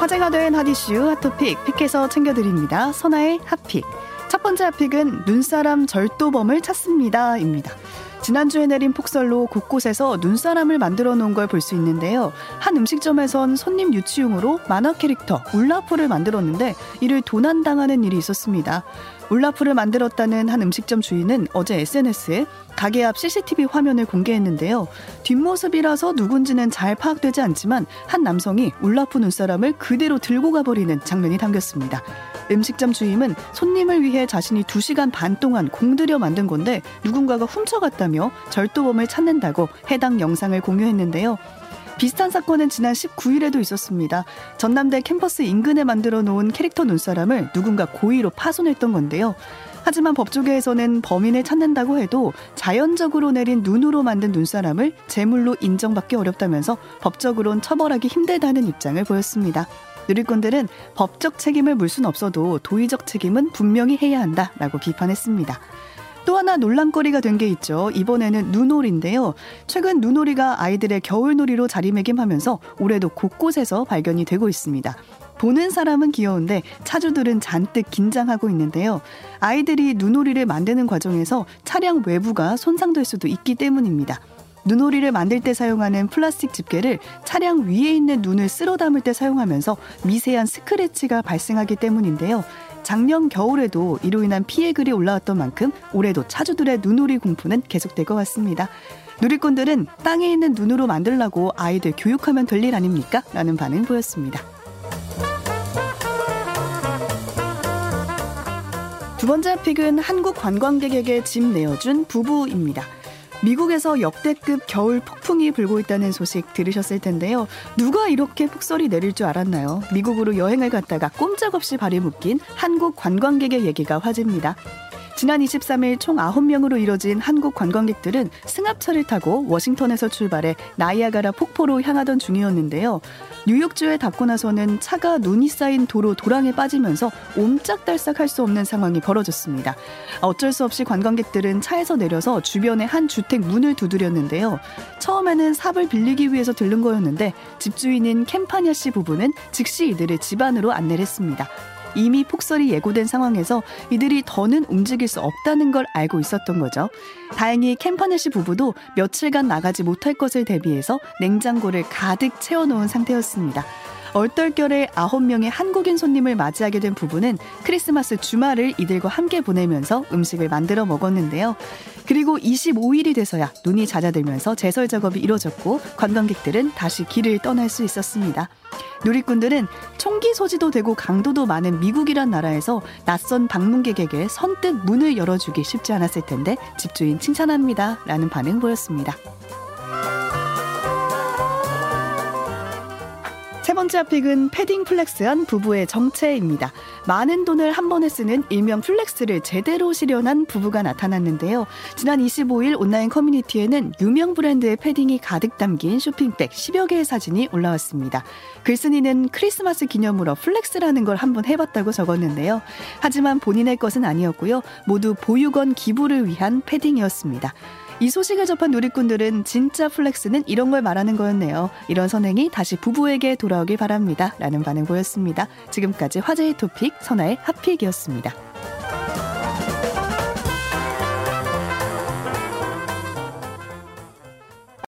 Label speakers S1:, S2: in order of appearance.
S1: 화제가 된 핫이슈 핫토픽 픽해서 챙겨드립니다. 선아의 핫픽. 첫 번째 핫픽은 눈사람 절도범을 찾습니다입니다. 지난주에 내린 폭설로 곳곳에서 눈사람을 만들어 놓은 걸 볼 수 있는데요. 한 음식점에선 손님 유치용으로 만화 캐릭터 울라프를 만들었는데 이를 도난당하는 일이 있었습니다. 울라프를 만들었다는 한 음식점 주인은 어제 SNS에 가게 앞 CCTV 화면을 공개했는데요. 뒷모습이라서 누군지는 잘 파악되지 않지만 한 남성이 울라프 눈사람을 그대로 들고 가버리는 장면이 담겼습니다. 음식점 주임은 손님을 위해 자신이 2시간 반 동안 공들여 만든 건데 누군가가 훔쳐갔다며 절도범을 찾는다고 해당 영상을 공유했는데요. 비슷한 사건은 지난 19일에도 있었습니다. 전남대 캠퍼스 인근에 만들어 놓은 캐릭터 눈사람을 누군가 고의로 파손했던 건데요. 하지만 법조계에서는 범인을 찾는다고 해도 자연적으로 내린 눈으로 만든 눈사람을 제물로 인정받기 어렵다면서 법적으론 처벌하기 힘들다는 입장을 보였습니다. 누리꾼들은 법적 책임을 물 순 없어도 도의적 책임은 분명히 해야 한다라고 비판했습니다. 또 하나 논란거리가 된 게 있죠. 이번에는 눈오리인데요. 최근 눈오리가 아이들의 겨울놀이로 자리매김하면서 올해도 곳곳에서 발견이 되고 있습니다. 보는 사람은 귀여운데 차주들은 잔뜩 긴장하고 있는데요. 아이들이 눈오리를 만드는 과정에서 차량 외부가 손상될 수도 있기 때문입니다. 눈오리를 만들 때 사용하는 플라스틱 집게를 차량 위에 있는 눈을 쓸어 담을 때 사용하면서 미세한 스크래치가 발생하기 때문인데요. 작년 겨울에도 이로 인한 피해 글이 올라왔던 만큼 올해도 차주들의 눈오리 공포는 계속될 것 같습니다. 누리꾼들은 땅에 있는 눈으로 만들라고 아이들 교육하면 될 일 아닙니까? 라는 반응 보였습니다. 두 번째 픽은 한국 관광객에게 집 내어준 부부입니다. 미국에서 역대급 겨울 폭풍이 불고 있다는 소식 들으셨을 텐데요. 누가 이렇게 폭설이 내릴 줄 알았나요? 미국으로 여행을 갔다가 꼼짝없이 발이 묶인 한국 관광객의 얘기가 화제입니다. 지난 23일 총 9명으로 이뤄진 한국 관광객들은 승합차를 타고 워싱턴에서 출발해 나이아가라 폭포로 향하던 중이었는데요. 뉴욕주에 닿고 나서는 차가 눈이 쌓인 도로 도랑에 빠지면서 옴짝달싹 할 수 없는 상황이 벌어졌습니다. 어쩔 수 없이 관광객들은 차에서 내려서 주변의 한 주택 문을 두드렸는데요. 처음에는 삽을 빌리기 위해서 들른 거였는데 집주인인 캠파냐 씨 부부는 즉시 이들을 집 안으로 안내를 했습니다. 이미 폭설이 예고된 상황에서 이들이 더는 움직일 수 없다는 걸 알고 있었던 거죠. 다행히 캠퍼네 씨 부부도 며칠간 나가지 못할 것을 대비해서 냉장고를 가득 채워놓은 상태였습니다. 얼떨결에 9명의 한국인 손님을 맞이하게 된 부부는 크리스마스 주말을 이들과 함께 보내면서 음식을 만들어 먹었는데요. 그리고 25일이 돼서야 눈이 잦아들면서 제설 작업이 이루어졌고 관광객들은 다시 길을 떠날 수 있었습니다. 누리꾼들은 총기 소지도 되고 강도도 많은 미국이란 나라에서 낯선 방문객에게 선뜻 문을 열어주기 쉽지 않았을 텐데 집주인 칭찬합니다. 라는 반응 보였습니다. 번째 pick은 패딩 flex한 부부의 정체입니다. 많은 돈을 한 번에 쓰는 일명 flex를 제대로 실현한 부부가 나타났는데요. 지난 25일 온라인 커뮤니티에는 유명 브랜드의 패딩이 가득 담긴 쇼핑백 10여 개의 사진이 올라왔습니다. 글쓴이는 크리스마스 기념으로 flex라는 걸 한번 해봤다고 적었는데요. 하지만 본인의 것은 아니었고요. 모두 보육원 기부를 위한 패딩이었습니다. 이 소식을 접한 누리꾼들은 진짜 flex는 이런 걸 말하는 거였네요. 이런 선행이 다시 부부에게 돌아오길 바랍니다. 라는 반응 보였습니다. 지금까지 화제의 토픽 선아의 hot pick이었습니다.